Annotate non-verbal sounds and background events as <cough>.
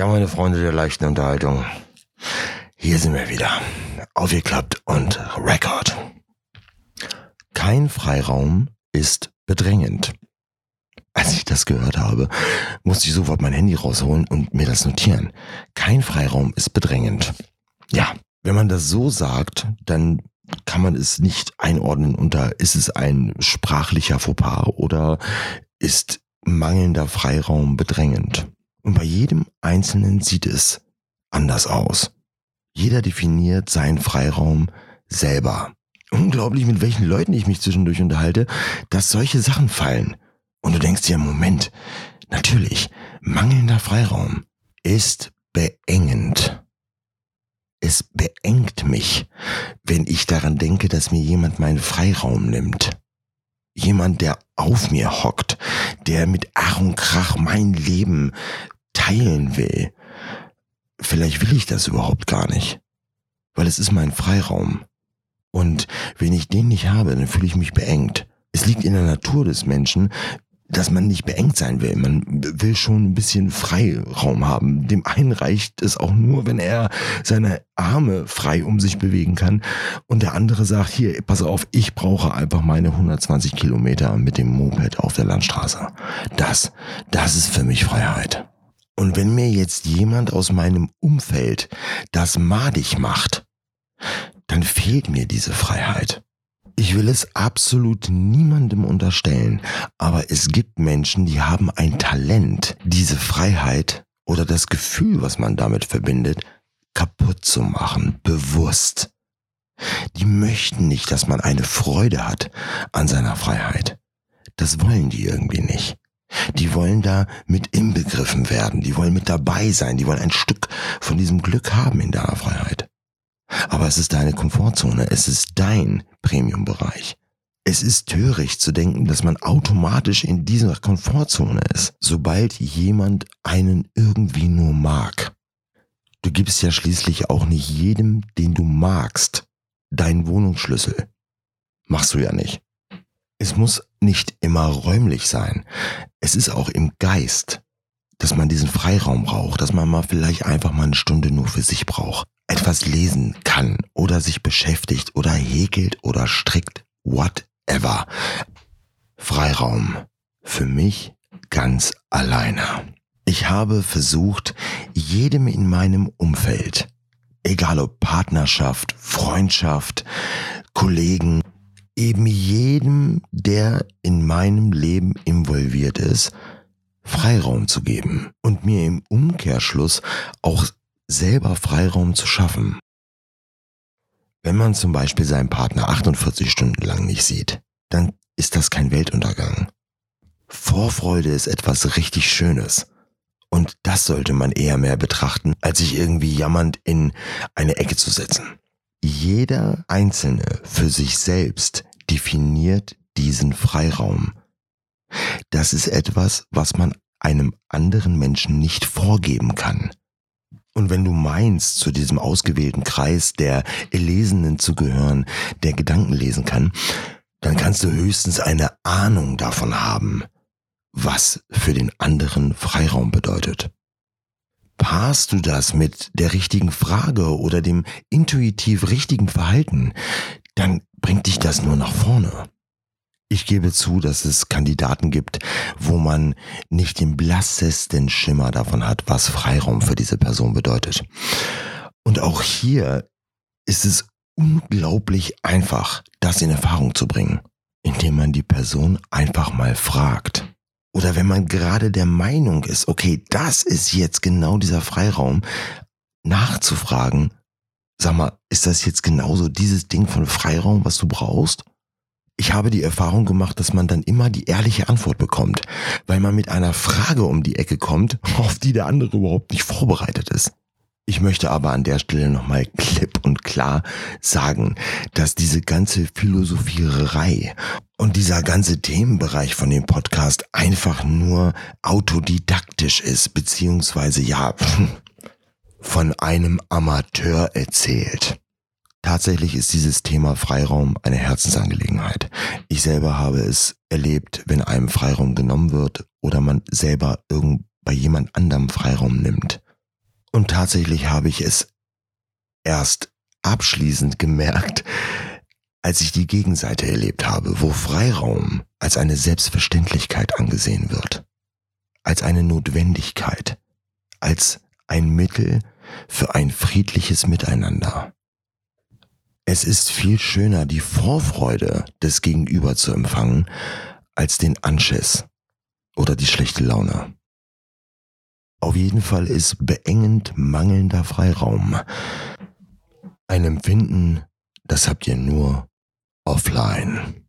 Ja, meine Freunde der leichten Unterhaltung. Hier sind wir wieder. Aufgeklappt und Record. Kein Freiraum ist bedrängend. Als ich das gehört habe, musste ich sofort mein Handy rausholen und mir das notieren. Kein Freiraum ist bedrängend. Ja, wenn man das so sagt, dann kann man es nicht einordnen unter, ist es ein sprachlicher Fauxpas oder ist mangelnder Freiraum bedrängend. Und bei jedem Einzelnen sieht es anders aus. Jeder definiert seinen Freiraum selber. Unglaublich, mit welchen Leuten ich mich zwischendurch unterhalte, dass solche Sachen fallen. Und du denkst dir, Moment, natürlich, mangelnder Freiraum ist beengend. Es beengt mich, wenn ich daran denke, dass mir jemand meinen Freiraum nimmt. Jemand, der auf mir hockt, der mit Ach und Krach mein Leben teilen will. Vielleicht will ich das überhaupt gar nicht, weil es ist mein Freiraum. Und wenn ich den nicht habe, dann fühle ich mich beengt. Es liegt in der Natur des Menschen, dass man nicht beengt sein will. Man will schon ein bisschen Freiraum haben. Dem einen reicht es auch nur, wenn er seine Arme frei um sich bewegen kann. Und der andere sagt, hier, pass auf, ich brauche einfach meine 120 Kilometer mit dem Moped auf der Landstraße. Das, das ist für mich Freiheit. Und wenn mir jetzt jemand aus meinem Umfeld das madig macht, dann fehlt mir diese Freiheit. Ich will es absolut niemandem unterstellen, aber es gibt Menschen, die haben ein Talent, diese Freiheit oder das Gefühl, was man damit verbindet, kaputt zu machen, bewusst. Die möchten nicht, dass man eine Freude hat an seiner Freiheit. Das wollen die irgendwie nicht. Die wollen da mit inbegriffen werden, die wollen mit dabei sein, die wollen ein Stück von diesem Glück haben in deiner Freiheit. Aber es ist deine Komfortzone, es ist dein Premium-Bereich. Es ist töricht zu denken, dass man automatisch in dieser Komfortzone ist, sobald jemand einen irgendwie nur mag. Du gibst ja schließlich auch nicht jedem, den du magst, deinen Wohnungsschlüssel. Machst du ja nicht. Es muss nicht immer räumlich sein. Es ist auch im Geist, dass man diesen Freiraum braucht, dass man mal vielleicht einfach mal eine Stunde nur für sich braucht etwas lesen kann oder sich beschäftigt oder häkelt oder strickt, whatever. Freiraum. Für mich ganz alleine. Ich habe versucht, jedem in meinem Umfeld, egal ob Partnerschaft, Freundschaft, Kollegen, eben jedem, der in meinem Leben involviert ist, Freiraum zu geben und mir im Umkehrschluss auch selber Freiraum zu schaffen. Wenn man zum Beispiel seinen Partner 48 Stunden lang nicht sieht, dann ist das kein Weltuntergang. Vorfreude ist etwas richtig Schönes. Und das sollte man eher mehr betrachten, als sich irgendwie jammernd in eine Ecke zu setzen. Jeder Einzelne für sich selbst definiert diesen Freiraum. Das ist etwas, was man einem anderen Menschen nicht vorgeben kann. Und wenn du meinst, zu diesem ausgewählten Kreis der Erlesenen zu gehören, der Gedanken lesen kann, dann kannst du höchstens eine Ahnung davon haben, was für den anderen Freiraum bedeutet. Paarst du das mit der richtigen Frage oder dem intuitiv richtigen Verhalten, dann bringt dich das nur nach vorne. Ich gebe zu, dass es Kandidaten gibt, wo man nicht den blassesten Schimmer davon hat, was Freiraum für diese Person bedeutet. Und auch hier ist es unglaublich einfach, das in Erfahrung zu bringen, indem man die Person einfach mal fragt. Oder wenn man gerade der Meinung ist, okay, das ist jetzt genau dieser Freiraum, nachzufragen, sag mal, ist das jetzt genauso dieses Ding von Freiraum, was du brauchst? Ich habe die Erfahrung gemacht, dass man dann immer die ehrliche Antwort bekommt, weil man mit einer Frage um die Ecke kommt, <laughs> auf die der andere überhaupt nicht vorbereitet ist. Ich möchte aber an der Stelle nochmal klipp und klar sagen, dass diese ganze Philosophiererei und dieser ganze Themenbereich von dem Podcast einfach nur autodidaktisch ist, beziehungsweise ja, <laughs> von einem Amateur erzählt. Tatsächlich ist dieses Thema Freiraum eine Herzensangelegenheit. Ich selber habe es erlebt, wenn einem Freiraum genommen wird oder man selber irgend bei jemand anderem Freiraum nimmt. Und tatsächlich habe ich es erst abschließend gemerkt, als ich die Gegenseite erlebt habe, wo Freiraum als eine Selbstverständlichkeit angesehen wird, als eine Notwendigkeit, als ein Mittel für ein friedliches Miteinander. Es ist viel schöner, die Vorfreude des Gegenüber zu empfangen, als den Anschiss oder die schlechte Laune. Auf jeden Fall ist beengend mangelnder Freiraum ein Empfinden, das habt ihr nur offline.